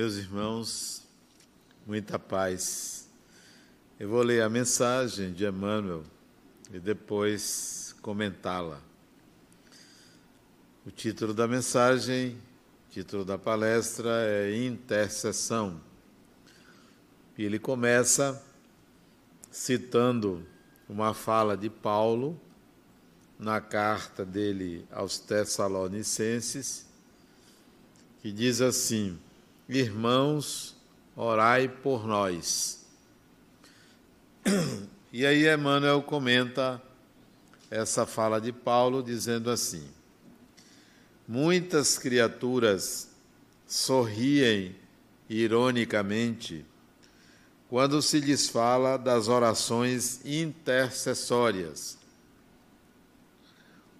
Meus irmãos, muita paz. Eu vou ler a mensagem de Emmanuel e depois comentá-la. O título da mensagem, título da palestra é Intercessão. E ele começa citando uma fala de Paulo na carta dele aos Tessalonicenses, que diz assim: Irmãos, orai por nós. E aí Emmanuel comenta essa fala de Paulo dizendo assim: Muitas criaturas sorriem ironicamente quando se lhes fala das orações intercessórias.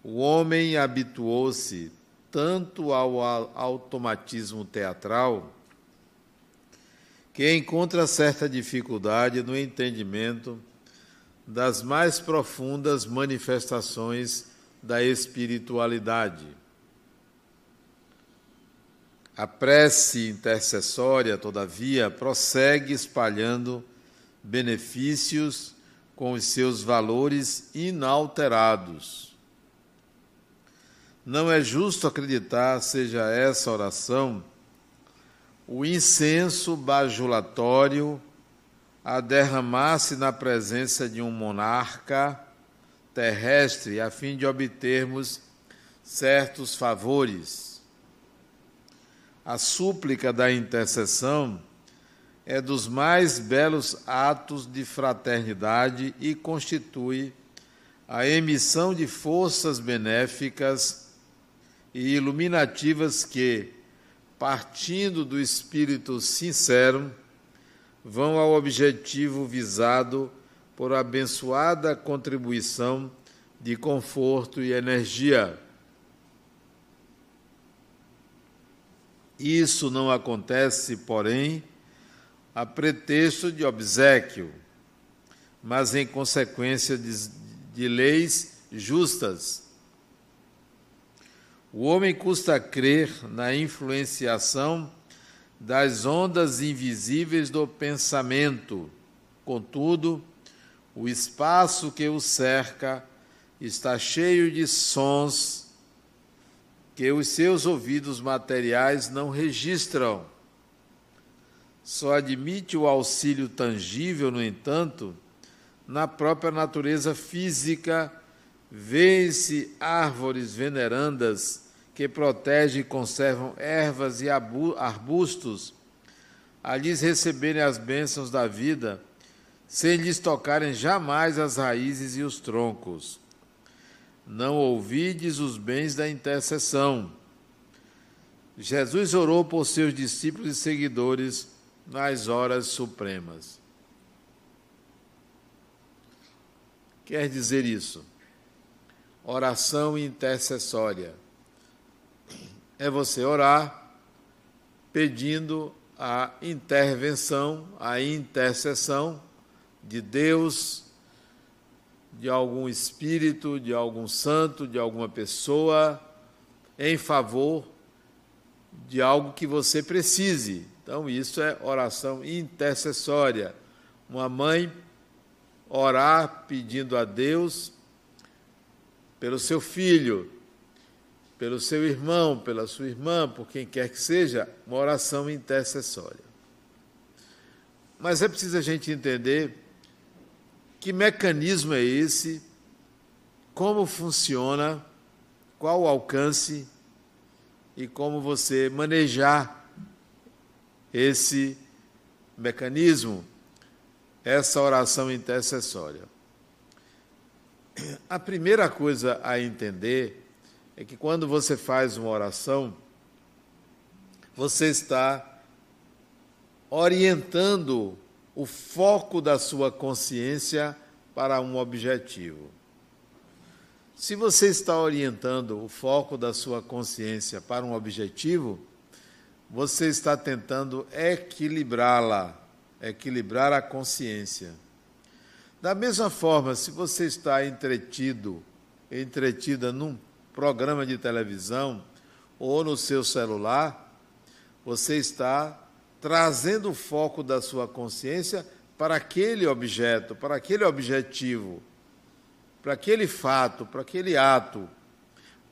O homem habituou-se tanto ao automatismo teatral que encontra certa dificuldade no entendimento das mais profundas manifestações da espiritualidade. A prece intercessória, todavia, prossegue espalhando benefícios com os seus valores inalterados. Não é justo acreditar seja essa oração o incenso bajulatório a derramar-se na presença de um monarca terrestre a fim de obtermos certos favores. A súplica da intercessão é dos mais belos atos de fraternidade e constitui a emissão de forças benéficas e iluminativas que, partindo do espírito sincero, vão ao objetivo visado por abençoada contribuição de conforto e energia. Isso não acontece, porém, a pretexto de obsequio, mas em consequência de, de leis justas o homem custa crer na influenciação das ondas invisíveis do pensamento. Contudo, o espaço que o cerca está cheio de sons que os seus ouvidos materiais não registram. Só admite o auxílio tangível, no entanto, na própria natureza física Vêem-se árvores venerandas que protegem e conservam ervas e arbustos, a lhes receberem as bênçãos da vida, sem lhes tocarem jamais as raízes e os troncos. Não ouvides os bens da intercessão. Jesus orou por seus discípulos e seguidores nas horas supremas. Quer dizer isso? Oração intercessória. É você orar pedindo a intervenção, a intercessão de Deus, de algum espírito, de algum santo, de alguma pessoa, em favor de algo que você precise. Então, isso é oração intercessória. Uma mãe orar pedindo a Deus pelo seu filho, pelo seu irmão, pela sua irmã, por quem quer que seja, uma oração intercessória. Mas é preciso a gente entender que mecanismo é esse, como funciona, qual o alcance e como você manejar esse mecanismo, essa oração intercessória. A primeira coisa a entender é que quando você faz uma oração, você está orientando o foco da sua consciência para um objetivo. Se você está orientando o foco da sua consciência para um objetivo, você está tentando equilibrá-la, equilibrar a consciência. Da mesma forma, se você está entretido, entretida num programa de televisão ou no seu celular, você está trazendo o foco da sua consciência para aquele objeto, para aquele objetivo, para aquele fato, para aquele ato.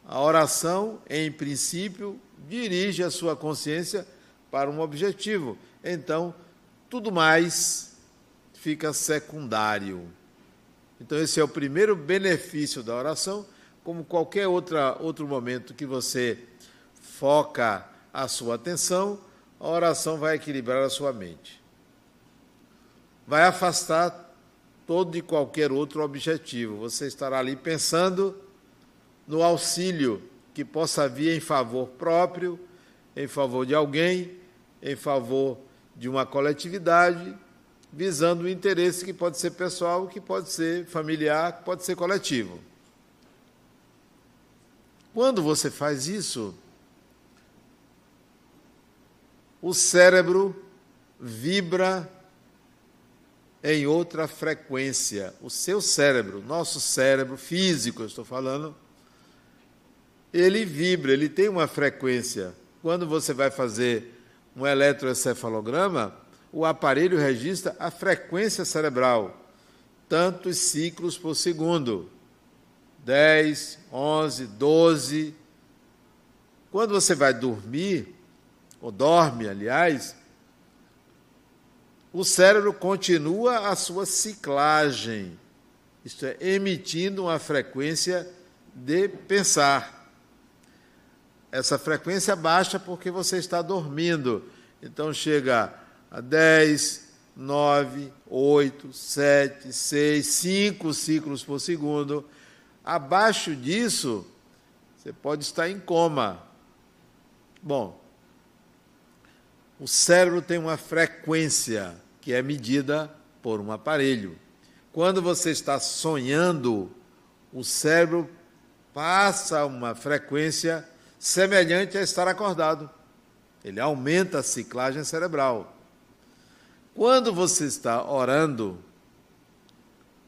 A oração, em princípio, dirige a sua consciência para um objetivo. Então, tudo mais fica secundário. Então, esse é o primeiro benefício da oração, como qualquer outra, outro momento que você foca a sua atenção, a oração vai equilibrar a sua mente. Vai afastar todo e qualquer outro objetivo. Você estará ali pensando no auxílio que possa vir em favor próprio, em favor de alguém, em favor de uma coletividade, visando o interesse que pode ser pessoal, que pode ser familiar, que pode ser coletivo. Quando você faz isso, o cérebro vibra em outra frequência. O seu cérebro, nosso cérebro físico, eu estou falando, ele vibra, ele tem uma frequência. Quando você vai fazer um eletroencefalograma, o aparelho registra a frequência cerebral, tantos ciclos por segundo. 10, 11, 12. Quando você vai dormir, ou dorme, aliás, o cérebro continua a sua ciclagem, isto é, emitindo uma frequência de pensar. Essa frequência baixa porque você está dormindo. Então chega a 10, 9, 8, 7, 6, 5 ciclos por segundo. Abaixo disso, você pode estar em coma. Bom, o cérebro tem uma frequência que é medida por um aparelho. Quando você está sonhando, o cérebro passa uma frequência semelhante a estar acordado. Ele aumenta a ciclagem cerebral. Quando você está orando,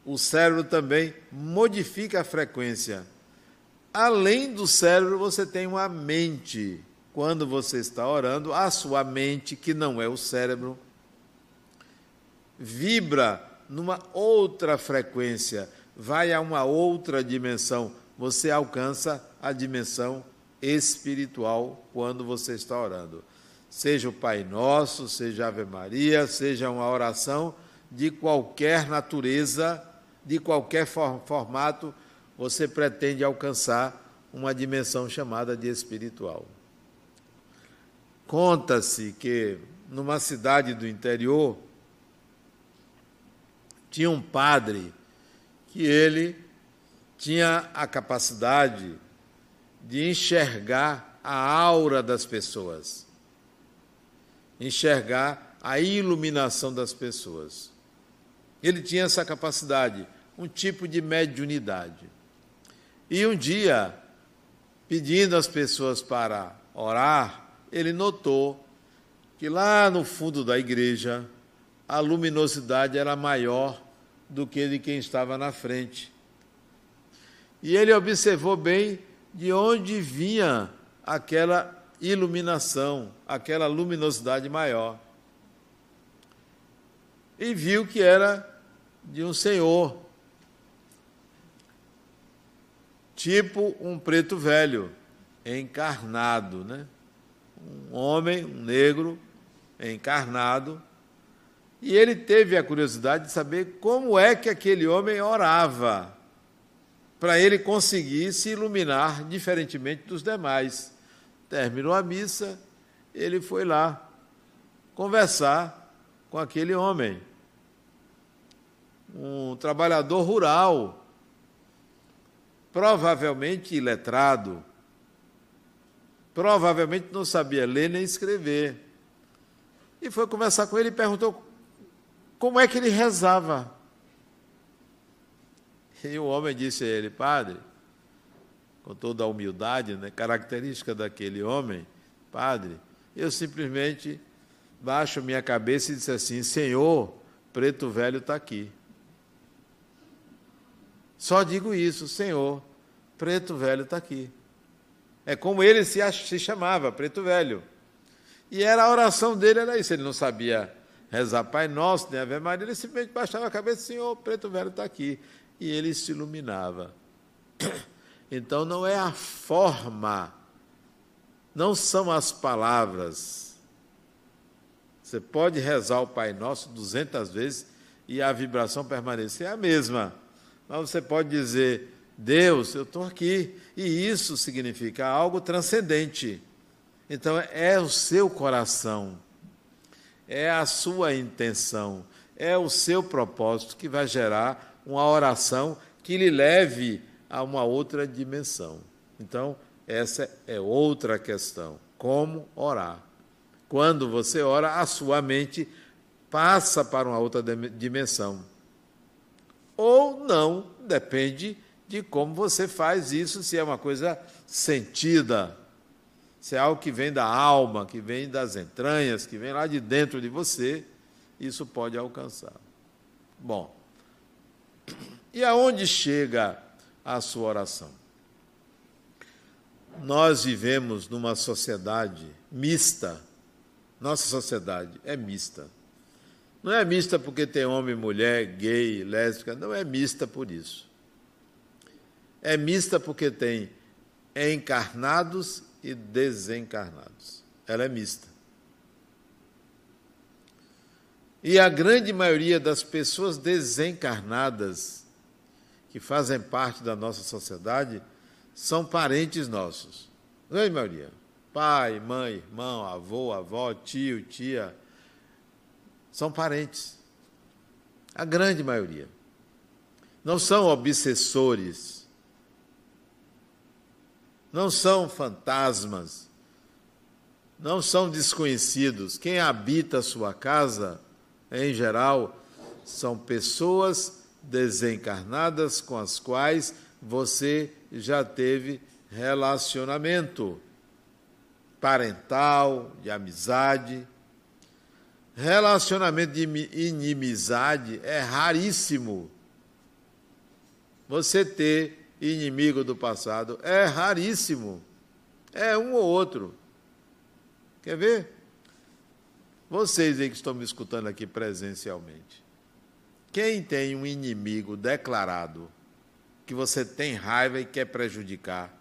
o cérebro também modifica a frequência. Além do cérebro, você tem uma mente quando você está orando, a sua mente, que não é o cérebro, vibra numa outra frequência, vai a uma outra dimensão. Você alcança a dimensão espiritual quando você está orando. Seja o Pai Nosso, seja a Ave Maria, seja uma oração de qualquer natureza, de qualquer formato, você pretende alcançar uma dimensão chamada de espiritual. Conta-se que numa cidade do interior tinha um padre que ele tinha a capacidade de enxergar a aura das pessoas, enxergar a iluminação das pessoas. Ele tinha essa capacidade, um tipo de mediunidade. E um dia, pedindo às pessoas para orar, ele notou que lá no fundo da igreja a luminosidade era maior do que de quem estava na frente. E ele observou bem de onde vinha aquela iluminação, aquela luminosidade maior. E viu que era de um senhor, tipo um preto velho, encarnado, né? um homem, um negro, encarnado, e ele teve a curiosidade de saber como é que aquele homem orava, para ele conseguir se iluminar diferentemente dos demais. Terminou a missa, ele foi lá conversar com aquele homem, um trabalhador rural, provavelmente iletrado, provavelmente não sabia ler nem escrever. E foi conversar com ele e perguntou como é que ele rezava. E o homem disse a ele, padre, com toda a humildade, né, característica daquele homem, padre, eu simplesmente baixo minha cabeça e disse assim: Senhor, preto velho está aqui. Só digo isso, Senhor, preto velho está aqui. É como ele se, se chamava, Preto Velho. E era a oração dele, era isso. Ele não sabia rezar Pai Nosso, nem Ave Maria, ele simplesmente baixava a cabeça e Senhor, preto velho está aqui. E ele se iluminava. Então não é a forma, não são as palavras. Você pode rezar o Pai Nosso duzentas vezes e a vibração permanecer a mesma. Mas você pode dizer, Deus, eu estou aqui. E isso significa algo transcendente. Então é o seu coração, é a sua intenção, é o seu propósito que vai gerar uma oração que lhe leve a uma outra dimensão. Então, essa é outra questão. Como orar? Quando você ora, a sua mente passa para uma outra dimensão. Ou não, depende de como você faz isso, se é uma coisa sentida, se é algo que vem da alma, que vem das entranhas, que vem lá de dentro de você, isso pode alcançar. Bom, e aonde chega a sua oração? Nós vivemos numa sociedade mista. Nossa sociedade é mista. Não é mista porque tem homem, mulher, gay, lésbica, não é mista por isso. É mista porque tem encarnados e desencarnados. Ela é mista. E a grande maioria das pessoas desencarnadas que fazem parte da nossa sociedade são parentes nossos. Grande maioria. Pai, mãe, irmão, avô, avó, tio, tia. São parentes. A grande maioria. Não são obsessores não são fantasmas, não são desconhecidos. Quem habita a sua casa, em geral, são pessoas desencarnadas com as quais você já teve relacionamento parental, de amizade. Relacionamento de inimizade é raríssimo. Você ter inimigo do passado. É raríssimo. É um ou outro. Quer ver? Vocês aí que estão me escutando aqui presencialmente. Quem tem um inimigo declarado que você tem raiva e quer prejudicar?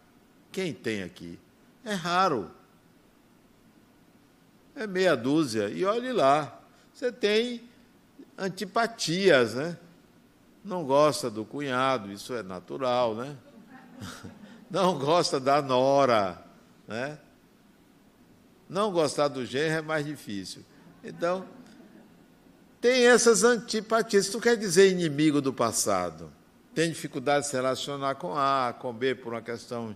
Quem tem aqui? É raro. É meia dúzia. E olhe lá. Você tem antipatias, né? não gosta do cunhado, isso é natural, né? Não gosta da nora, né? Não gostar do genro é mais difícil. Então, tem essas antipatias. Isso não quer dizer inimigo do passado. Tem dificuldade de se relacionar com A, com B, por uma questão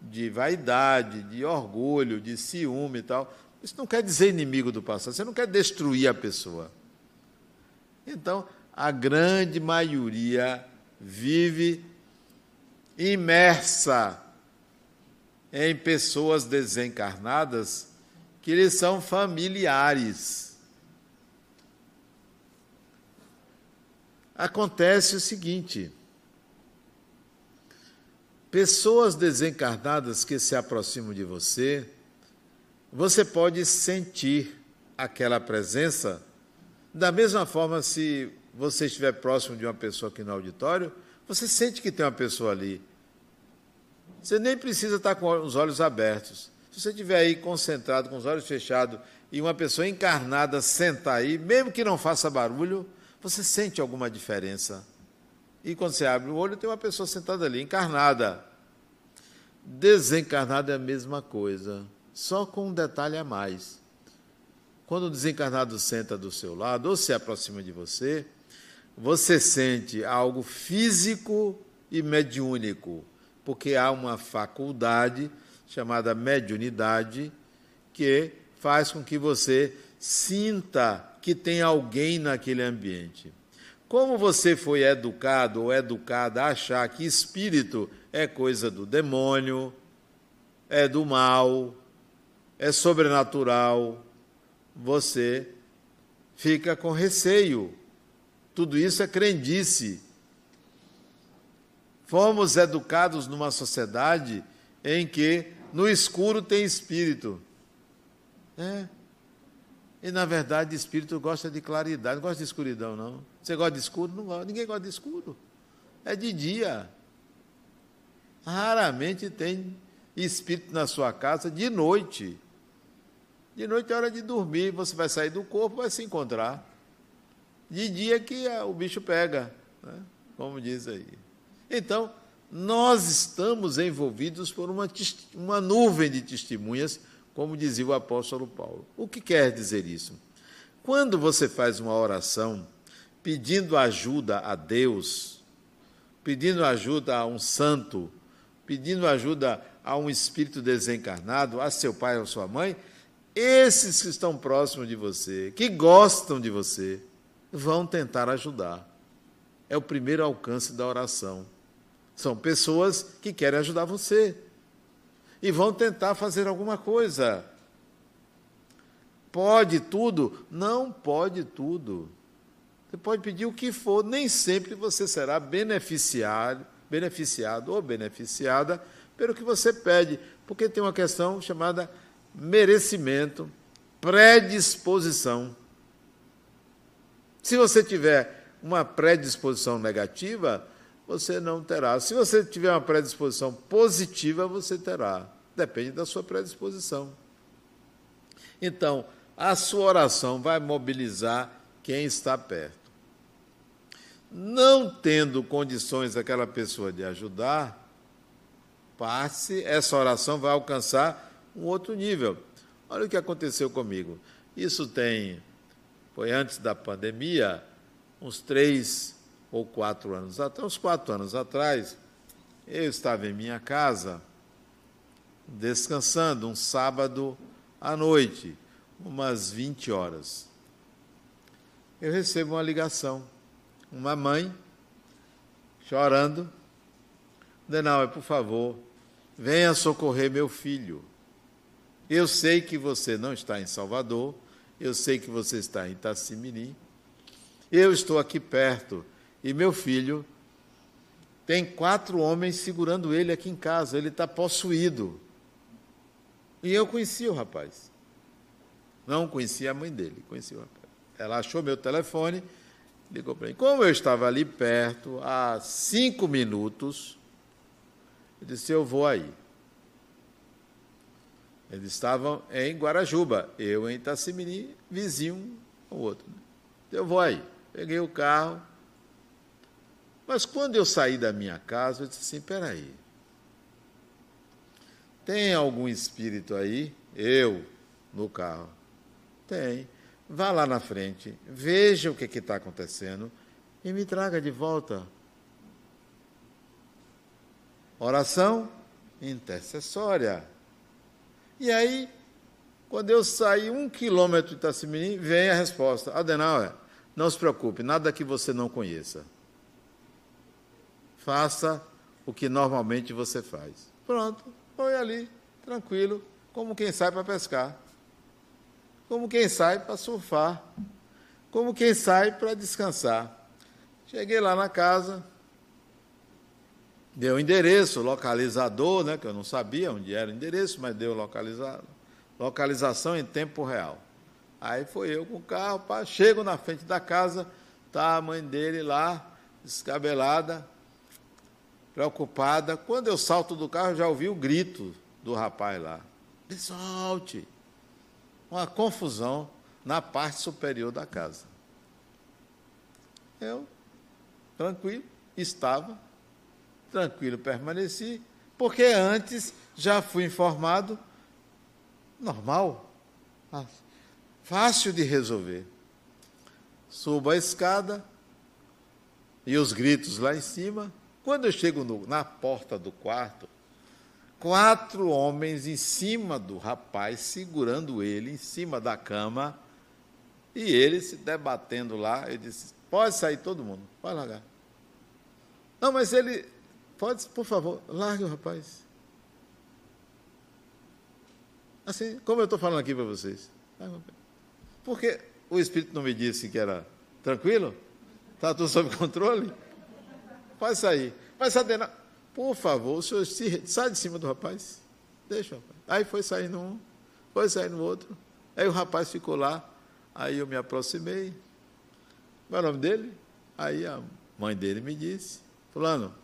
de vaidade, de orgulho, de ciúme e tal. Isso não quer dizer inimigo do passado. Você não quer destruir a pessoa. Então, a grande maioria vive imersa em pessoas desencarnadas que lhes são familiares. Acontece o seguinte: pessoas desencarnadas que se aproximam de você, você pode sentir aquela presença da mesma forma se você estiver próximo de uma pessoa aqui no auditório, você sente que tem uma pessoa ali. Você nem precisa estar com os olhos abertos. Se você estiver aí concentrado, com os olhos fechados, e uma pessoa encarnada sentar aí, mesmo que não faça barulho, você sente alguma diferença. E quando você abre o olho, tem uma pessoa sentada ali, encarnada. Desencarnada é a mesma coisa, só com um detalhe a mais. Quando o desencarnado senta do seu lado ou se aproxima de você, você sente algo físico e mediúnico, porque há uma faculdade chamada mediunidade que faz com que você sinta que tem alguém naquele ambiente. Como você foi educado ou educada a achar que espírito é coisa do demônio, é do mal, é sobrenatural, você fica com receio tudo isso é crendice. Fomos educados numa sociedade em que no escuro tem espírito. É, E na verdade, espírito gosta de claridade, não gosta de escuridão, não. Você gosta de escuro? Não gosta. Ninguém gosta de escuro. É de dia. Raramente tem espírito na sua casa de noite. De noite é hora de dormir, você vai sair do corpo, vai se encontrar. De dia que o bicho pega, né? como diz aí. Então, nós estamos envolvidos por uma, uma nuvem de testemunhas como dizia o apóstolo Paulo. O que quer dizer isso? Quando você faz uma oração pedindo ajuda a Deus, pedindo ajuda a um santo, pedindo ajuda a um espírito desencarnado, a seu pai ou sua mãe, esses que estão próximos de você, que gostam de você, vão tentar ajudar. É o primeiro alcance da oração. São pessoas que querem ajudar você e vão tentar fazer alguma coisa. Pode tudo? Não pode tudo. Você pode pedir o que for, nem sempre você será beneficiado, beneficiado ou beneficiada pelo que você pede, porque tem uma questão chamada merecimento, predisposição. Se você tiver uma predisposição negativa, você não terá. Se você tiver uma predisposição positiva, você terá. Depende da sua predisposição. Então, a sua oração vai mobilizar quem está perto. Não tendo condições aquela pessoa de ajudar, passe, essa oração vai alcançar um outro nível. Olha o que aconteceu comigo. Isso tem, foi antes da pandemia, uns três ou quatro anos atrás, uns quatro anos atrás, eu estava em minha casa, descansando, um sábado à noite, umas 20 horas. Eu recebo uma ligação, uma mãe chorando, Denal, por favor, venha socorrer meu filho. Eu sei que você não está em Salvador, eu sei que você está em Itacimirim, eu estou aqui perto e meu filho tem quatro homens segurando ele aqui em casa, ele está possuído. E eu conheci o rapaz. Não conhecia a mãe dele, conheci o rapaz. Ela achou meu telefone, ligou para mim. Como eu estava ali perto, há cinco minutos, eu disse: Eu vou aí. Eles estavam em Guarajuba, eu em Itacimirim, vizinho um ao outro. Eu vou aí. Peguei o carro, mas quando eu saí da minha casa, eu disse assim: peraí. Tem algum espírito aí? Eu, no carro. Tem. Vá lá na frente, veja o que está acontecendo e me traga de volta. Oração intercessória. E aí, quando eu saí um quilômetro de Itacimirim, vem a resposta. Adenauer, não se preocupe, nada que você não conheça faça o que normalmente você faz. Pronto, foi ali, tranquilo, como quem sai para pescar, como quem sai para surfar, como quem sai para descansar. Cheguei lá na casa, deu o endereço, localizador, né, que eu não sabia onde era o endereço, mas deu localizado, localização em tempo real. Aí foi eu com o carro, pá, chego na frente da casa, tá a mãe dele lá, descabelada, preocupada. Quando eu salto do carro, já ouvi o grito do rapaz lá. Solte! Uma confusão na parte superior da casa. Eu, tranquilo, estava, tranquilo, permaneci, porque antes já fui informado, normal, fácil de resolver. Subo a escada e os gritos lá em cima, quando eu chego no, na porta do quarto, quatro homens em cima do rapaz, segurando ele em cima da cama, e ele se debatendo lá. Eu disse: Pode sair todo mundo, pode largar. Não, mas ele. Pode, por favor, largue o rapaz. Assim, como eu estou falando aqui para vocês. Porque o Espírito não me disse que era tranquilo? Está tudo sob controle? Pode sair. Mas Adena, por favor, o senhor sai de cima do rapaz. Deixa, rapaz. Aí foi saindo um, foi saindo outro. Aí o rapaz ficou lá, Aí eu me aproximei. Qual é o nome dele? Aí a mãe dele me disse: Fulano,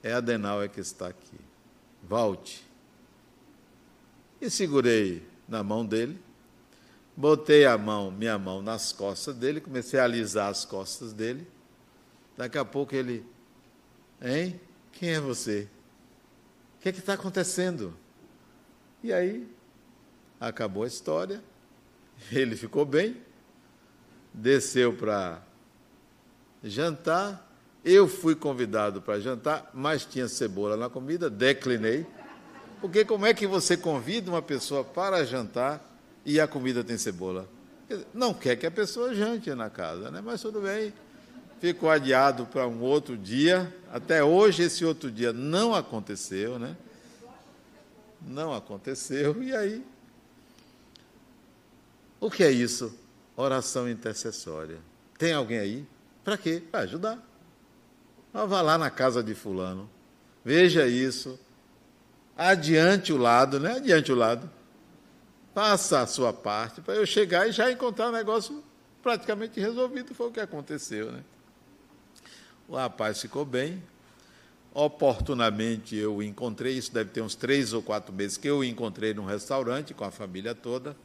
é Adenauer que está aqui. Volte. E segurei na mão dele, botei a mão, minha mão nas costas dele, comecei a alisar as costas dele. Daqui a pouco ele, hein? Quem é você? O que é está acontecendo? E aí, acabou a história, ele ficou bem, desceu para jantar, eu fui convidado para jantar, mas tinha cebola na comida, declinei. Porque como é que você convida uma pessoa para jantar e a comida tem cebola? Não quer que a pessoa jante na casa, né? Mas tudo bem. Ficou adiado para um outro dia. Até hoje esse outro dia não aconteceu, né? Não aconteceu. E aí? O que é isso? Oração intercessória. Tem alguém aí? Para quê? Para ajudar. Mas vá lá na casa de fulano, veja isso, adiante o lado, né? Adiante o lado. Faça a sua parte para eu chegar e já encontrar o negócio praticamente resolvido. Foi o que aconteceu, né? O rapaz ficou bem. Oportunamente eu encontrei, isso deve ter uns três ou quatro meses que eu o encontrei num restaurante com a família toda.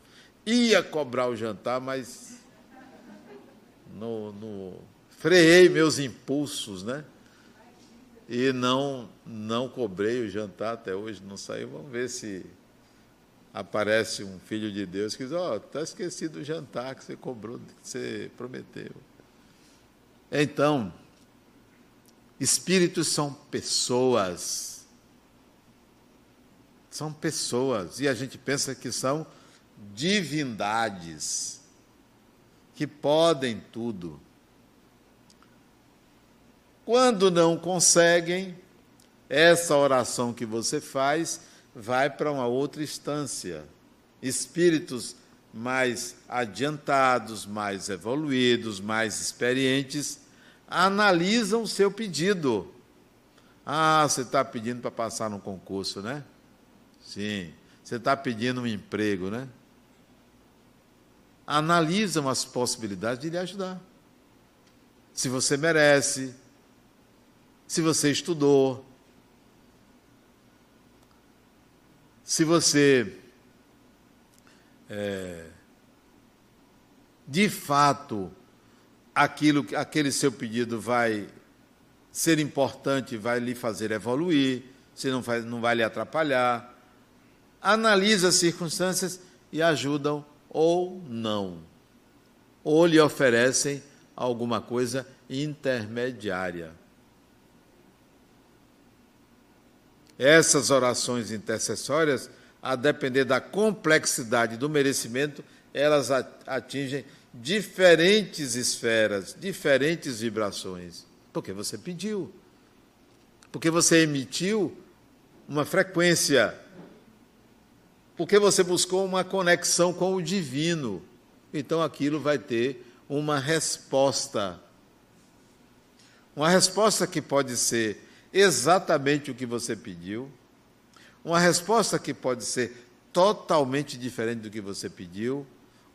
Ia cobrar o jantar, mas no, no, freiei meus impulsos, né? e não não cobrei o jantar até hoje, não saiu. Vamos ver se aparece um filho de Deus que diz: Ó, oh, está esquecido o jantar que você cobrou, que você prometeu. Então, espíritos são pessoas. São pessoas. E a gente pensa que são divindades, que podem tudo. Quando não conseguem, essa oração que você faz vai para uma outra instância. Espíritos mais adiantados, mais evoluídos, mais experientes, analisam o seu pedido. Ah, você está pedindo para passar num concurso, né? Sim. Você está pedindo um emprego, né? Analisam as possibilidades de lhe ajudar. Se você merece, se você estudou, se você é, de fato aquilo, aquele seu pedido vai ser importante, vai lhe fazer evoluir, se não, não vai lhe atrapalhar. Analisa as circunstâncias e ajudam ou não. Ou lhe oferecem alguma coisa intermediária. Essas orações intercessórias, a depender da complexidade do merecimento, elas atingem diferentes esferas, diferentes vibrações. Porque você pediu. Porque você emitiu uma frequência. Porque você buscou uma conexão com o divino. Então aquilo vai ter uma resposta. Uma resposta que pode ser exatamente o que você pediu, uma resposta que pode ser totalmente diferente do que você pediu,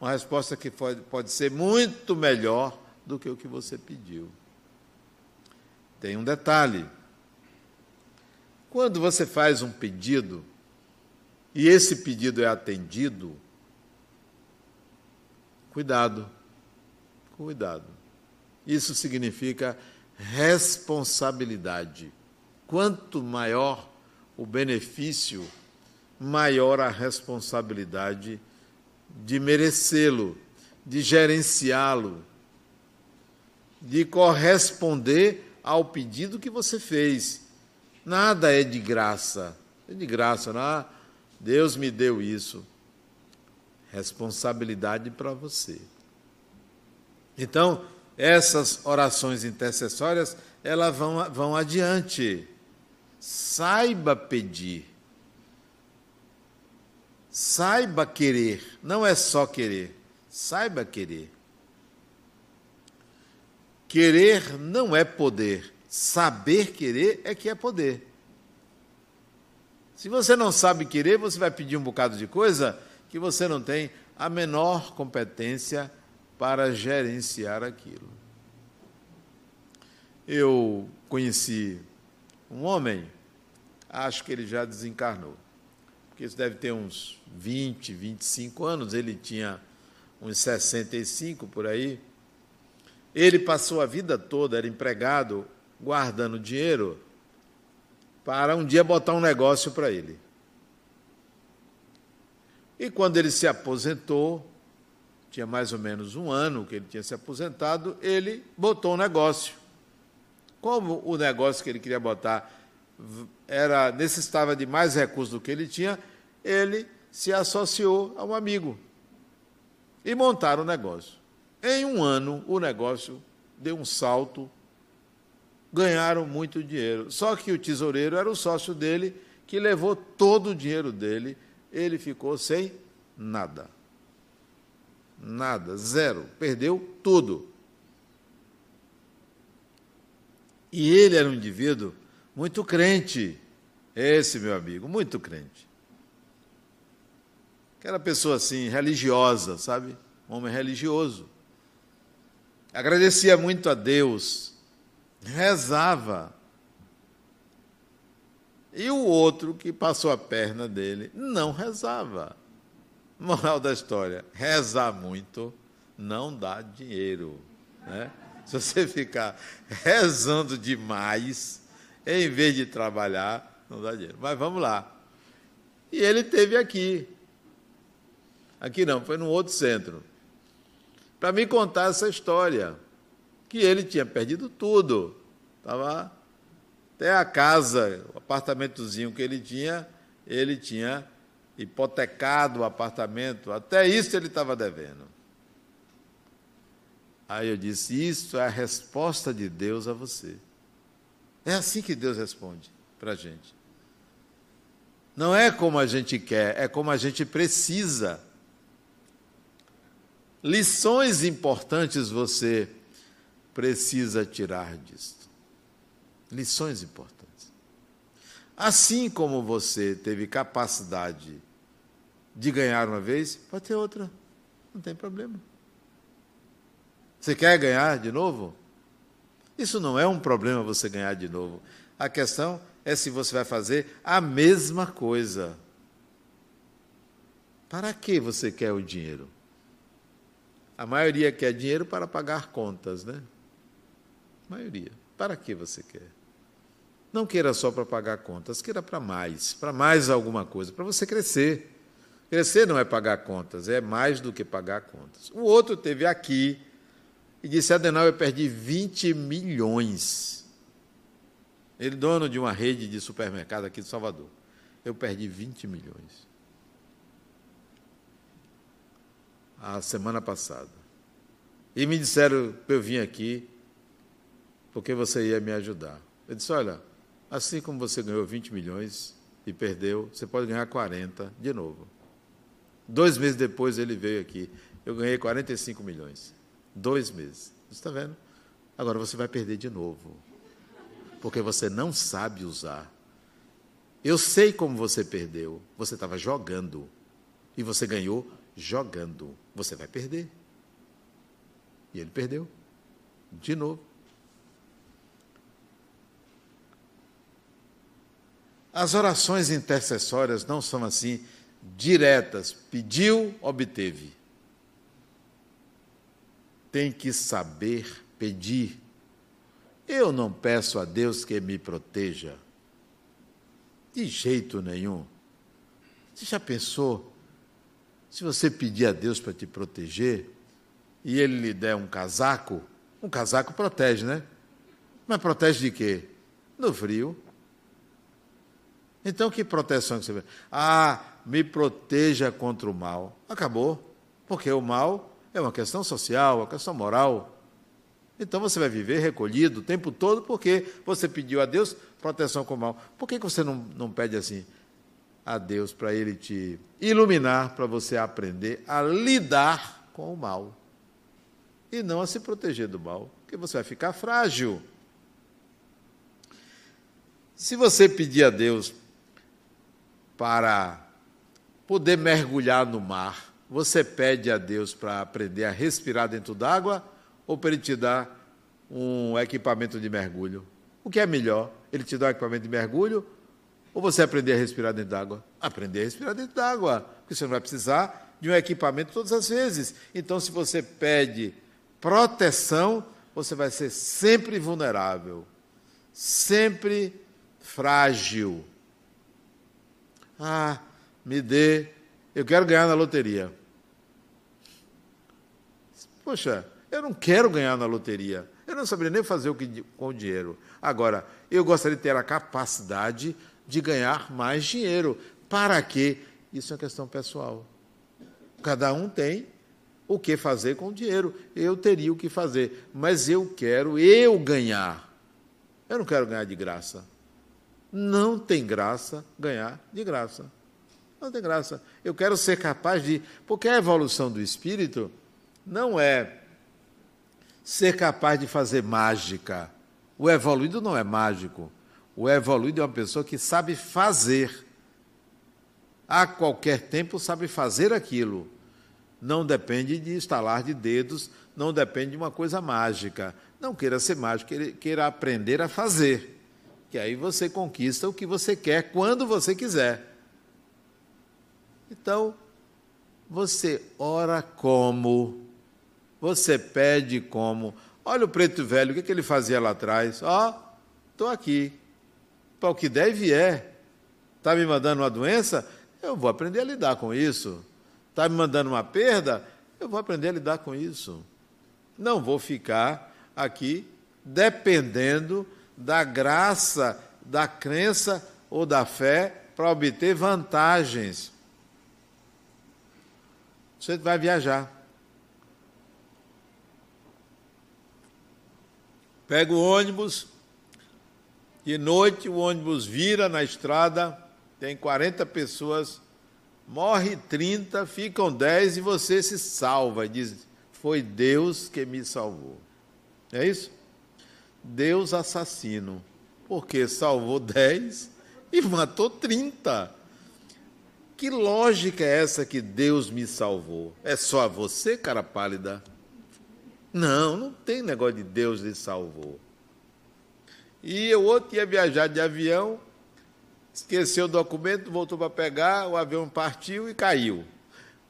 uma resposta que pode, pode ser muito melhor do que o que você pediu. Tem um detalhe. Quando você faz um pedido e esse pedido é atendido, cuidado, cuidado. Isso significa responsabilidade. Quanto maior o benefício, maior a responsabilidade de merecê-lo, de gerenciá-lo, de corresponder ao pedido que você fez. Nada é de graça. É de graça, não? Ah, Deus me deu isso. Responsabilidade para você. Então, essas orações intercessórias, elas vão, vão adiante. Saiba pedir. Saiba querer. Não é só querer. Saiba querer. Querer não é poder. Saber querer é que é poder. Se você não sabe querer, você vai pedir um bocado de coisa que você não tem a menor competência para gerenciar aquilo. Eu conheci um homem, acho que ele já desencarnou, porque isso deve ter uns 20, 25 anos, ele tinha uns 65 por aí. Ele passou a vida toda, era empregado, guardando dinheiro para um dia botar um negócio para ele. E quando ele se aposentou, tinha mais ou menos um ano que ele tinha se aposentado, ele botou um negócio. Como o negócio que ele queria botar era necessitava de mais recursos do que ele tinha, ele se associou a um amigo e montaram o negócio. Em um ano, o negócio deu um salto, ganharam muito dinheiro. Só que o tesoureiro era o sócio dele, que levou todo o dinheiro dele, ele ficou sem nada. Nada, zero, perdeu tudo. E ele era um indivíduo muito crente, esse meu amigo, muito crente. Aquela pessoa assim, religiosa, sabe? Um homem religioso. Agradecia muito a Deus, rezava. E o outro que passou a perna dele não rezava. Moral da história: rezar muito não dá dinheiro. Né? Se você ficar rezando demais, em vez de trabalhar, não dá dinheiro. Mas vamos lá. E ele teve aqui, Aqui não, foi num outro centro. Para me contar essa história. Que ele tinha perdido tudo. Estava até a casa, o apartamentozinho que ele tinha, ele tinha hipotecado o apartamento, até isso ele estava devendo. Aí eu disse: Isso é a resposta de Deus a você. É assim que Deus responde para a gente. Não é como a gente quer, é como a gente precisa. Lições importantes você precisa tirar disto. Lições importantes. Assim como você teve capacidade de ganhar uma vez, pode ter outra. Não tem problema. Você quer ganhar de novo? Isso não é um problema você ganhar de novo. A questão é se você vai fazer a mesma coisa. Para que você quer o dinheiro? A maioria quer dinheiro para pagar contas, né? A maioria. Para que você quer? Não queira só para pagar contas, queira para mais, para mais alguma coisa, para você crescer. Crescer não é pagar contas, é mais do que pagar contas. O outro teve aqui e disse: Adenal, eu perdi 20 milhões. Ele, dono de uma rede de supermercado aqui de Salvador. Eu perdi 20 milhões. a semana passada. E me disseram para eu vir aqui porque você ia me ajudar. Eu disse: olha, assim como você ganhou 20 milhões e perdeu, você pode ganhar 40 de novo. Dois meses depois ele veio aqui. Eu ganhei 45 milhões. Dois meses. Você está vendo? Agora você vai perder de novo. Porque você não sabe usar. Eu sei como você perdeu. Você estava jogando. E você ganhou jogando. Você vai perder. E ele perdeu. De novo. As orações intercessórias não são assim diretas. Pediu, obteve. Tem que saber pedir. Eu não peço a Deus que me proteja. De jeito nenhum. Você já pensou se você pedir a Deus para te proteger e ele lhe der um casaco, um casaco protege, né? Mas protege de quê? No frio. Então, que proteção que você vê? Ah, me proteja contra o mal. Acabou. Porque o mal é uma questão social, uma questão moral. Então você vai viver recolhido o tempo todo porque você pediu a Deus proteção com o mal. Por que você não, não pede assim? a Deus para Ele te iluminar, para você aprender a lidar com o mal. E não a se proteger do mal, porque você vai ficar frágil. Se você pedir a Deus para poder mergulhar no mar, Você pede a Deus para aprender a respirar dentro d'água ou para Ele te dar um equipamento de mergulho? O que é melhor? Ele te dá um equipamento de mergulho ou você aprender a respirar dentro d'água? Aprender a respirar dentro d'água, porque você não vai precisar de um equipamento todas as vezes. Então, se você pede proteção, você vai ser sempre vulnerável, sempre frágil. Ah, me dê, eu quero ganhar na loteria. Poxa, eu não quero ganhar na loteria. Eu não saberia nem fazer o que com o dinheiro. Agora, eu gostaria de ter a capacidade de ganhar mais dinheiro. Para quê? Isso é uma questão pessoal. Cada um tem o que fazer com o dinheiro. Eu teria o que fazer, mas eu quero eu ganhar. Eu não quero ganhar de graça. Não tem graça ganhar de graça. Não tem graça. Eu quero ser capaz de. Porque a evolução do espírito não é ser capaz de fazer mágica. O evoluído não é mágico. O evoluído é uma pessoa que sabe fazer. A qualquer tempo sabe fazer aquilo. Não depende de estalar de dedos, não depende de uma coisa mágica. Não queira ser mágico, queira aprender a fazer. Que aí você conquista o que você quer quando você quiser. Então, você ora como? Você pede como? Olha o preto velho, o que, que ele fazia lá atrás? Ó, oh, estou aqui para o que der e vier. Está me mandando uma doença? Eu vou aprender a lidar com isso. Está me mandando uma perda? Eu vou aprender a lidar com isso. Não vou ficar aqui dependendo da graça, da crença ou da fé para obter vantagens. Você vai viajar. Pega o ônibus, de noite o ônibus vira na estrada, tem 40 pessoas, morre 30, ficam 10 e você se salva. E diz: Foi Deus que me salvou. É isso? Deus assassino, porque salvou 10 e matou 30. Que lógica é essa que Deus me salvou? É só você, cara pálida? Não, não tem negócio de Deus lhe salvou. E o outro ia viajar de avião, esqueceu o documento, voltou para pegar, o avião partiu e caiu.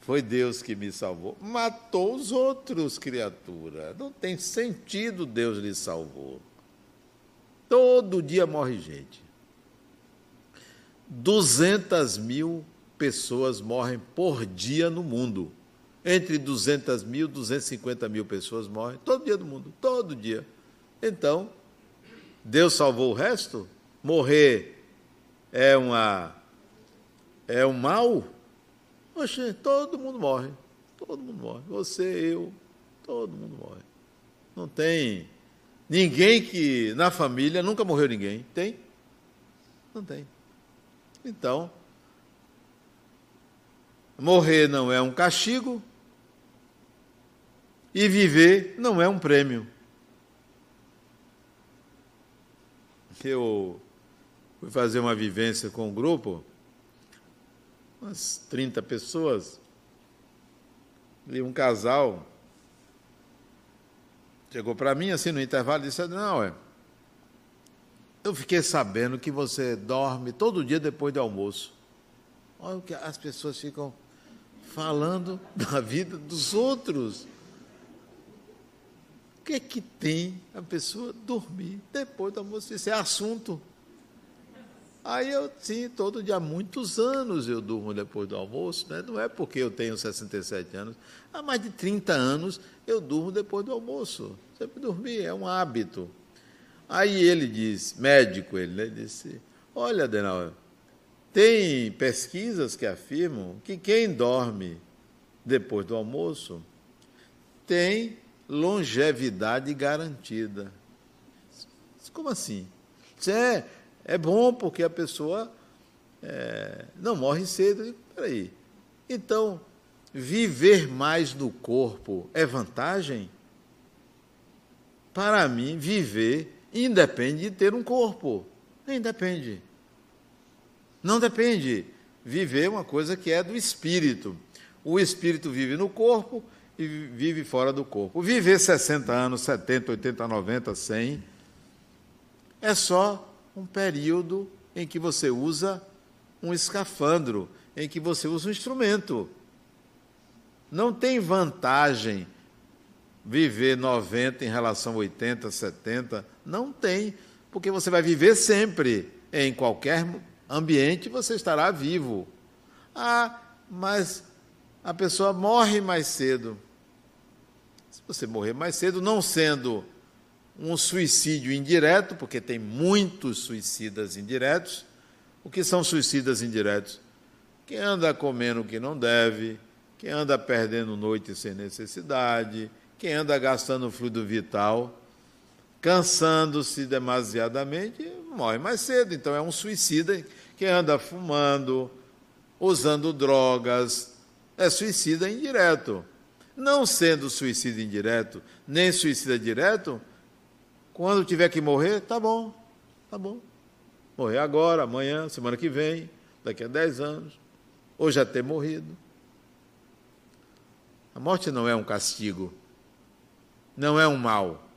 Foi Deus que me salvou. Matou os outros, criatura. Não tem sentido Deus lhe salvou. Todo dia morre gente. 200 mil pessoas morrem por dia no mundo. Entre 200 mil e 250 mil pessoas morrem todo dia do mundo, todo dia. Então, Deus salvou o resto? Morrer é uma é um mal? Oxe, todo mundo morre. Todo mundo morre. Você, eu, todo mundo morre. Não tem ninguém que na família nunca morreu ninguém. Tem? Não tem. Então, morrer não é um castigo e viver não é um prêmio. eu fui fazer uma vivência com um grupo, umas 30 pessoas, e um casal chegou para mim assim no intervalo e disse: Não, é. Eu fiquei sabendo que você dorme todo dia depois do almoço. Olha o que as pessoas ficam falando da vida dos outros que é que tem a pessoa dormir depois do almoço? Isso é assunto. Aí eu, sim, todo dia, há muitos anos eu durmo depois do almoço, né? não é porque eu tenho 67 anos, há mais de 30 anos eu durmo depois do almoço. Sempre dormir, é um hábito. Aí ele diz, médico ele, né? disse, olha, Adenauer, tem pesquisas que afirmam que quem dorme depois do almoço tem longevidade garantida. Como assim? Isso é, é bom porque a pessoa é, não morre cedo. Peraí. Então, viver mais no corpo é vantagem? Para mim, viver independe de ter um corpo. Nem depende. Não depende. Viver é uma coisa que é do espírito. O espírito vive no corpo e vive fora do corpo. Viver 60 anos, 70, 80, 90, 100 é só um período em que você usa um escafandro, em que você usa um instrumento. Não tem vantagem viver 90 em relação a 80, 70. Não tem, porque você vai viver sempre. Em qualquer ambiente você estará vivo. Ah, mas a pessoa morre mais cedo. Se você morrer mais cedo, não sendo um suicídio indireto, porque tem muitos suicidas indiretos. O que são suicidas indiretos? Quem anda comendo o que não deve, quem anda perdendo noite sem necessidade, quem anda gastando fluido vital, cansando-se demasiadamente, morre mais cedo. Então é um suicida que anda fumando, usando drogas, é suicida indireto. Não sendo suicida indireto, nem suicida direto, quando tiver que morrer, tá bom, tá bom. Morrer agora, amanhã, semana que vem, daqui a 10 anos, ou já ter morrido. A morte não é um castigo, não é um mal.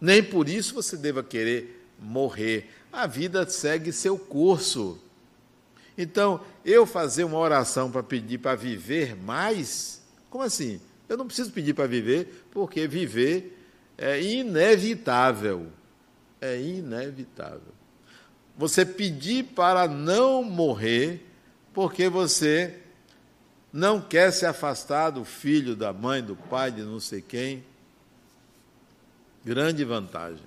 Nem por isso você deva querer morrer. A vida segue seu curso. Então, eu fazer uma oração para pedir para viver mais, como assim? Eu não preciso pedir para viver, porque viver é inevitável. É inevitável. Você pedir para não morrer, porque você não quer se afastar do filho, da mãe, do pai, de não sei quem. Grande vantagem.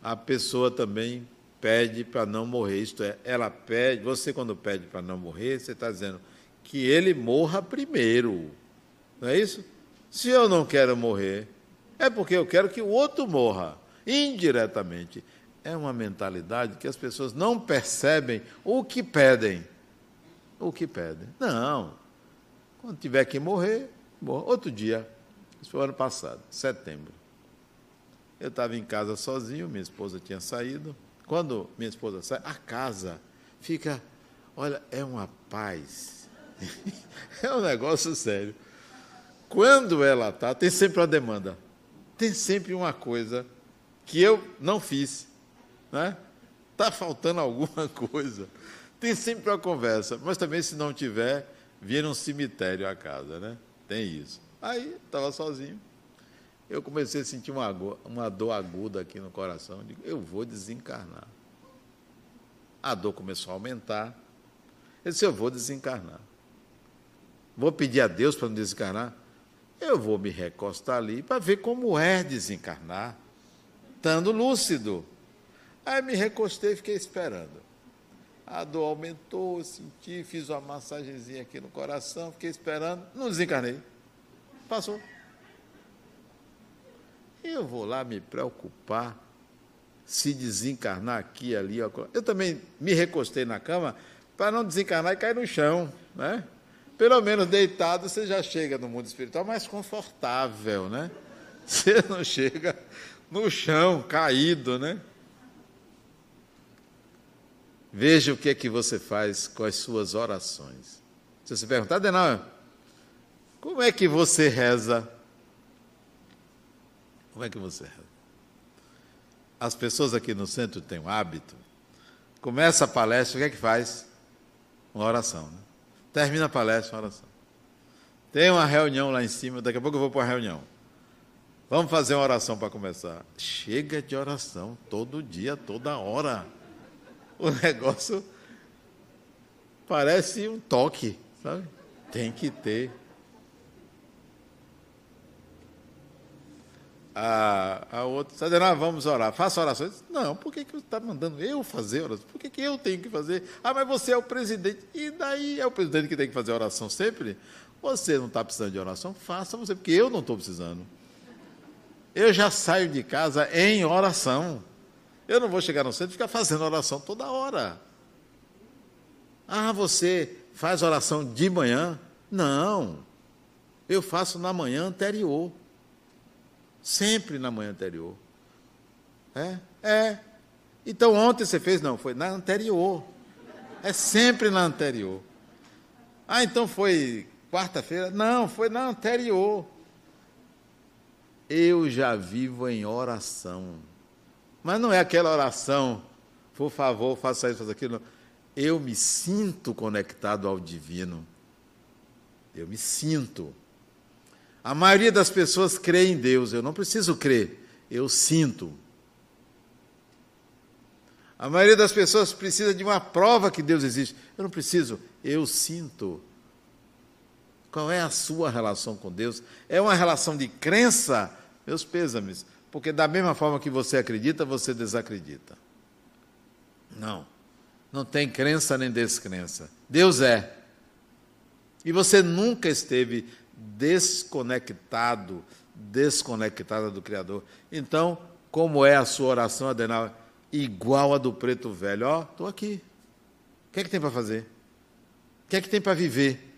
A pessoa também pede para não morrer. Isto é, ela pede, você quando pede para não morrer, você está dizendo que ele morra primeiro. Não é isso? Se eu não quero morrer, é porque eu quero que o outro morra, indiretamente. É uma mentalidade que as pessoas não percebem o que pedem. O que pedem. Não. Quando tiver que morrer, morra. Outro dia, isso foi ano passado, setembro. Eu estava em casa sozinho, minha esposa tinha saído. Quando minha esposa sai, a casa fica, olha, é uma paz. é um negócio sério. Quando ela está, tem sempre uma demanda. Tem sempre uma coisa que eu não fiz. Né? Está faltando alguma coisa. Tem sempre uma conversa. Mas também, se não tiver, vira um cemitério a casa. Né? Tem isso. Aí, estava sozinho. Eu comecei a sentir uma, uma dor aguda aqui no coração. Digo, eu vou desencarnar. A dor começou a aumentar. Eu disse, eu vou desencarnar. Vou pedir a Deus para não desencarnar? Eu vou me recostar ali para ver como é desencarnar, estando lúcido. Aí me recostei e fiquei esperando. A dor aumentou, senti, fiz uma massagenzinha aqui no coração, fiquei esperando, não desencarnei. Passou. Eu vou lá me preocupar se desencarnar aqui, ali. Eu também me recostei na cama para não desencarnar e cair no chão, né? Pelo menos deitado você já chega no mundo espiritual mais confortável, né? Você não chega no chão caído, né? Veja o que é que você faz com as suas orações. Se você perguntar, Denal, como é que você reza? Como é que você reza? As pessoas aqui no centro têm um hábito. Começa a palestra, o que é que faz? Uma oração. Né? Termina a palestra, uma oração. Tem uma reunião lá em cima, daqui a pouco eu vou para a reunião. Vamos fazer uma oração para começar. Chega de oração todo dia, toda hora. O negócio parece um toque, sabe? Tem que ter. A, a outra, Sadená, vamos orar, faça orações. Não, por que, que você está mandando eu fazer oração? Por que, que eu tenho que fazer? Ah, mas você é o presidente. E daí é o presidente que tem que fazer oração sempre? Você não está precisando de oração? Faça você, porque eu não estou precisando. Eu já saio de casa em oração. Eu não vou chegar no centro e ficar fazendo oração toda hora. Ah, você faz oração de manhã? Não. Eu faço na manhã anterior. Sempre na manhã anterior. É? É. Então ontem você fez? Não, foi na anterior. É sempre na anterior. Ah, então foi quarta-feira? Não, foi na anterior. Eu já vivo em oração. Mas não é aquela oração, por favor, faça isso, faça aquilo. Eu me sinto conectado ao divino. Eu me sinto. A maioria das pessoas crê em Deus. Eu não preciso crer, eu sinto. A maioria das pessoas precisa de uma prova que Deus existe. Eu não preciso, eu sinto. Qual é a sua relação com Deus? É uma relação de crença? Meus pêsames. Porque da mesma forma que você acredita, você desacredita. Não. Não tem crença nem descrença. Deus é. E você nunca esteve desconectado, desconectada do Criador. Então, como é a sua oração, Adenal? Igual a do preto velho. Ó, oh, estou aqui. O que é que tem para fazer? O que é que tem para viver?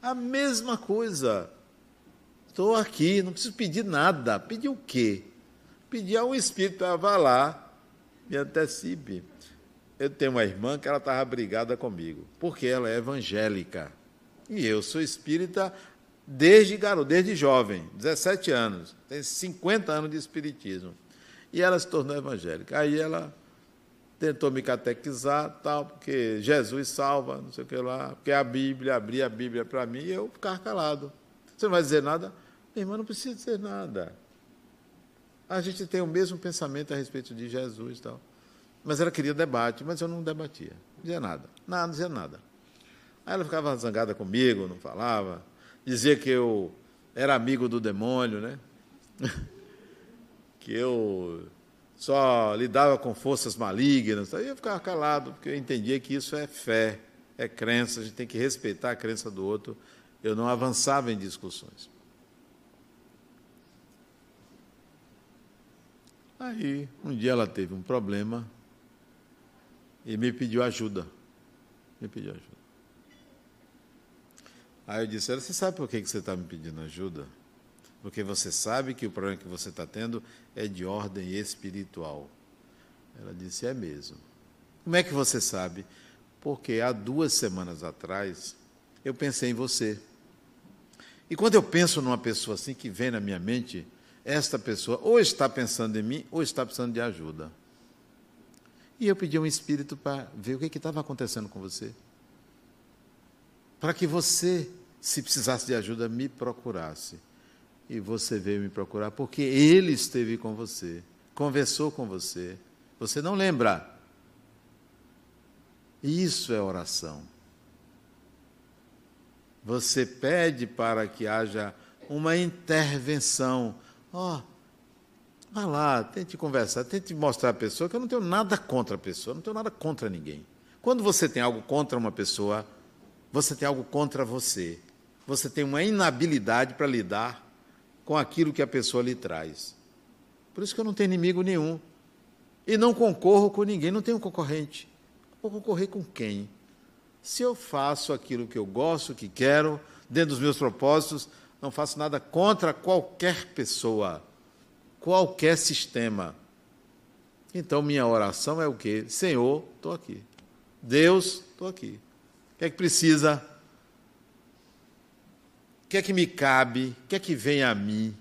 A mesma coisa. Estou aqui, não preciso pedir nada. Pedir o quê? Pedir ao Espírito para vá lá, me antecipe. Eu tenho uma irmã que ela estava brigada comigo, porque ela é evangélica. E eu sou espírita desde garoto, desde jovem, 17 anos, tem 50 anos de espiritismo. E ela se tornou evangélica. Aí ela tentou me catequizar, tal, porque Jesus salva, não sei o que lá, porque a Bíblia, abria a Bíblia para mim e eu ficar calado. Você não vai dizer nada? Minha irmã não precisa dizer nada. A gente tem o mesmo pensamento a respeito de Jesus tal. Mas ela queria debate, mas eu não debatia. Não dizia nada. Nada, não dizia nada. Aí ela ficava zangada comigo, não falava. Dizia que eu era amigo do demônio, né? que eu só lidava com forças malignas. Aí eu ficava calado, porque eu entendia que isso é fé, é crença, a gente tem que respeitar a crença do outro. Eu não avançava em discussões. Aí, um dia ela teve um problema e me pediu ajuda. Me pediu ajuda. Aí eu disse: Você sabe por que você está me pedindo ajuda? Porque você sabe que o problema que você está tendo é de ordem espiritual. Ela disse: É mesmo. Como é que você sabe? Porque há duas semanas atrás eu pensei em você. E quando eu penso numa pessoa assim que vem na minha mente, esta pessoa ou está pensando em mim ou está precisando de ajuda. E eu pedi um espírito para ver o que estava acontecendo com você para que você, se precisasse de ajuda, me procurasse. E você veio me procurar porque ele esteve com você, conversou com você. Você não lembra? Isso é oração. Você pede para que haja uma intervenção. Ó, oh, vá lá, tente conversar, tente mostrar à pessoa que eu não tenho nada contra a pessoa, não tenho nada contra ninguém. Quando você tem algo contra uma pessoa, você tem algo contra você. Você tem uma inabilidade para lidar com aquilo que a pessoa lhe traz. Por isso que eu não tenho inimigo nenhum. E não concorro com ninguém, não tenho concorrente. Vou concorrer com quem? Se eu faço aquilo que eu gosto, que quero, dentro dos meus propósitos, não faço nada contra qualquer pessoa, qualquer sistema. Então minha oração é o quê? Senhor, estou aqui. Deus, estou aqui. O que é que precisa? O que é que me cabe? O que é que vem a mim?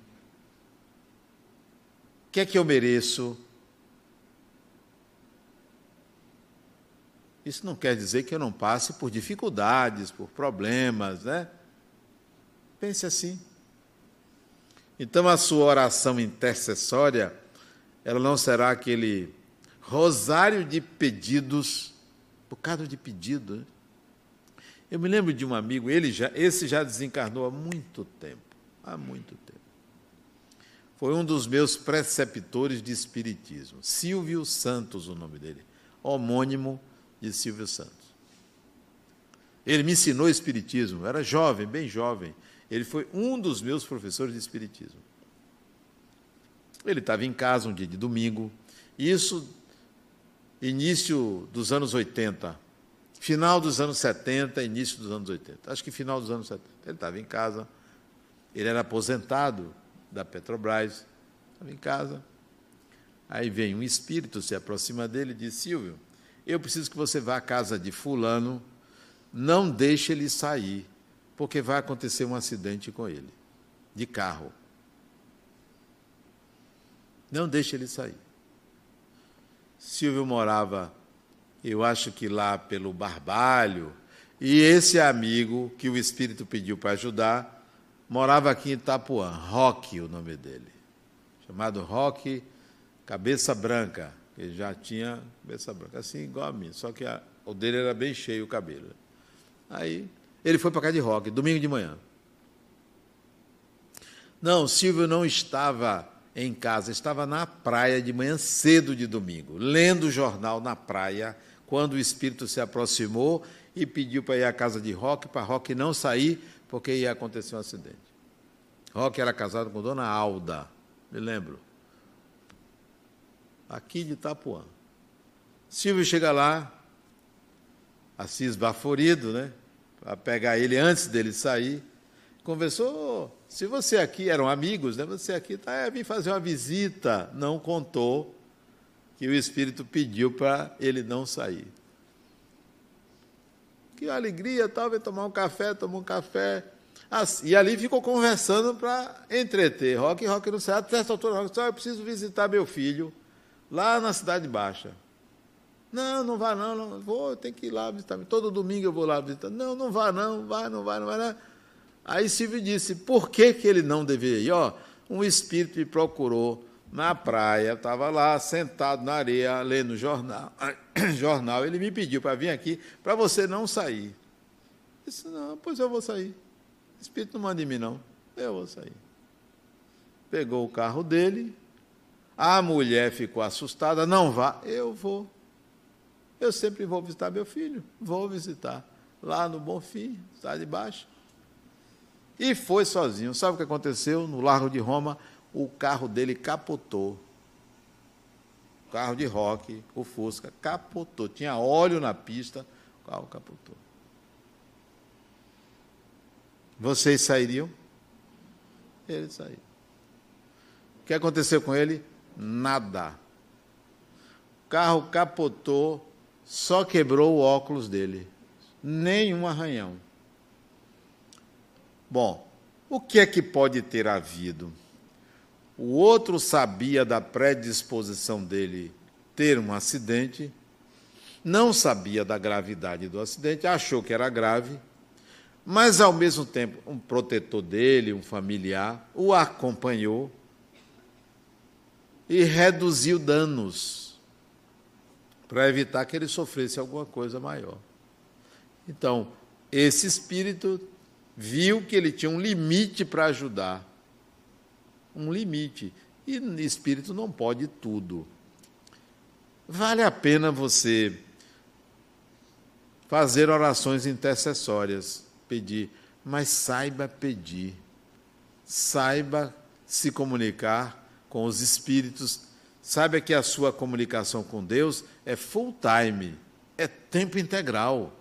O que é que eu mereço? Isso não quer dizer que eu não passe por dificuldades, por problemas, né? Pense assim. Então a sua oração intercessória, ela não será aquele rosário de pedidos, bocado de pedido, né? Eu me lembro de um amigo, ele já, esse já desencarnou há muito tempo, há muito tempo. Foi um dos meus preceptores de espiritismo, Silvio Santos, o nome dele, homônimo de Silvio Santos. Ele me ensinou espiritismo, era jovem, bem jovem. Ele foi um dos meus professores de espiritismo. Ele estava em casa um dia de domingo, isso início dos anos 80, Final dos anos 70, início dos anos 80. Acho que final dos anos 70. Ele estava em casa, ele era aposentado da Petrobras, estava em casa. Aí vem um espírito, se aproxima dele e diz: Silvio, eu preciso que você vá à casa de Fulano, não deixe ele sair, porque vai acontecer um acidente com ele, de carro. Não deixe ele sair. Silvio morava, eu acho que lá pelo Barbalho, e esse amigo que o Espírito pediu para ajudar, morava aqui em Itapuã, Roque, o nome dele. Chamado Roque Cabeça Branca. Ele já tinha cabeça branca, assim igual a mim, só que a, o dele era bem cheio o cabelo. Aí ele foi para cá de Roque, domingo de manhã. Não, Silvio não estava em casa, estava na praia de manhã cedo de domingo, lendo o jornal na praia, quando o espírito se aproximou e pediu para ir à casa de Roque, para Roque não sair, porque ia acontecer um acidente. Roque era casado com Dona Alda, me lembro. Aqui de Itapuã. Silvio chega lá, assim esbaforido, né? Para pegar ele antes dele sair. Conversou, se você aqui, eram amigos, né? Você aqui tá, é, vim fazer uma visita. Não contou que o Espírito pediu para ele não sair. Que alegria, tal, veio tomar um café, tomou um café. Assim, e ali ficou conversando para entreter. Rock, Rock não sai. Até essa altura, Rock, eu preciso visitar meu filho lá na Cidade Baixa. Não, não vá não, não vou, tenho que ir lá visitar. Todo domingo eu vou lá visitar. Não, não vá não, vai, não vai, não vai. Não. Aí Silvio disse, por que, que ele não deveria ir? Ó, um espírito me procurou na praia, estava lá sentado na areia, lendo jornal. jornal. Ele me pediu para vir aqui, para você não sair. Eu disse, não, pois eu vou sair. O espírito não manda em mim, não. Eu vou sair. Pegou o carro dele, a mulher ficou assustada, não vá, eu vou. Eu sempre vou visitar meu filho, vou visitar. Lá no Bonfim, está de baixo. E foi sozinho. Sabe o que aconteceu? No Largo de Roma, o carro dele capotou. O carro de rock, o Fusca, capotou. Tinha óleo na pista, o carro capotou. Vocês sairiam? Ele saiu. O que aconteceu com ele? Nada. O carro capotou, só quebrou o óculos dele. Nenhum arranhão. Bom, o que é que pode ter havido? O outro sabia da predisposição dele ter um acidente, não sabia da gravidade do acidente, achou que era grave, mas ao mesmo tempo um protetor dele, um familiar, o acompanhou e reduziu danos para evitar que ele sofresse alguma coisa maior. Então, esse espírito viu que ele tinha um limite para ajudar. Um limite. E espírito não pode tudo. Vale a pena você fazer orações intercessórias, pedir, mas saiba pedir. Saiba se comunicar com os espíritos Saiba que a sua comunicação com Deus é full time, é tempo integral.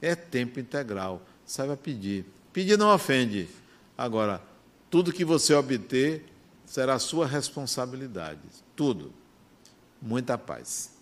É tempo integral. Saiba pedir. Pedir não ofende. Agora, tudo que você obter será sua responsabilidade. Tudo. Muita paz.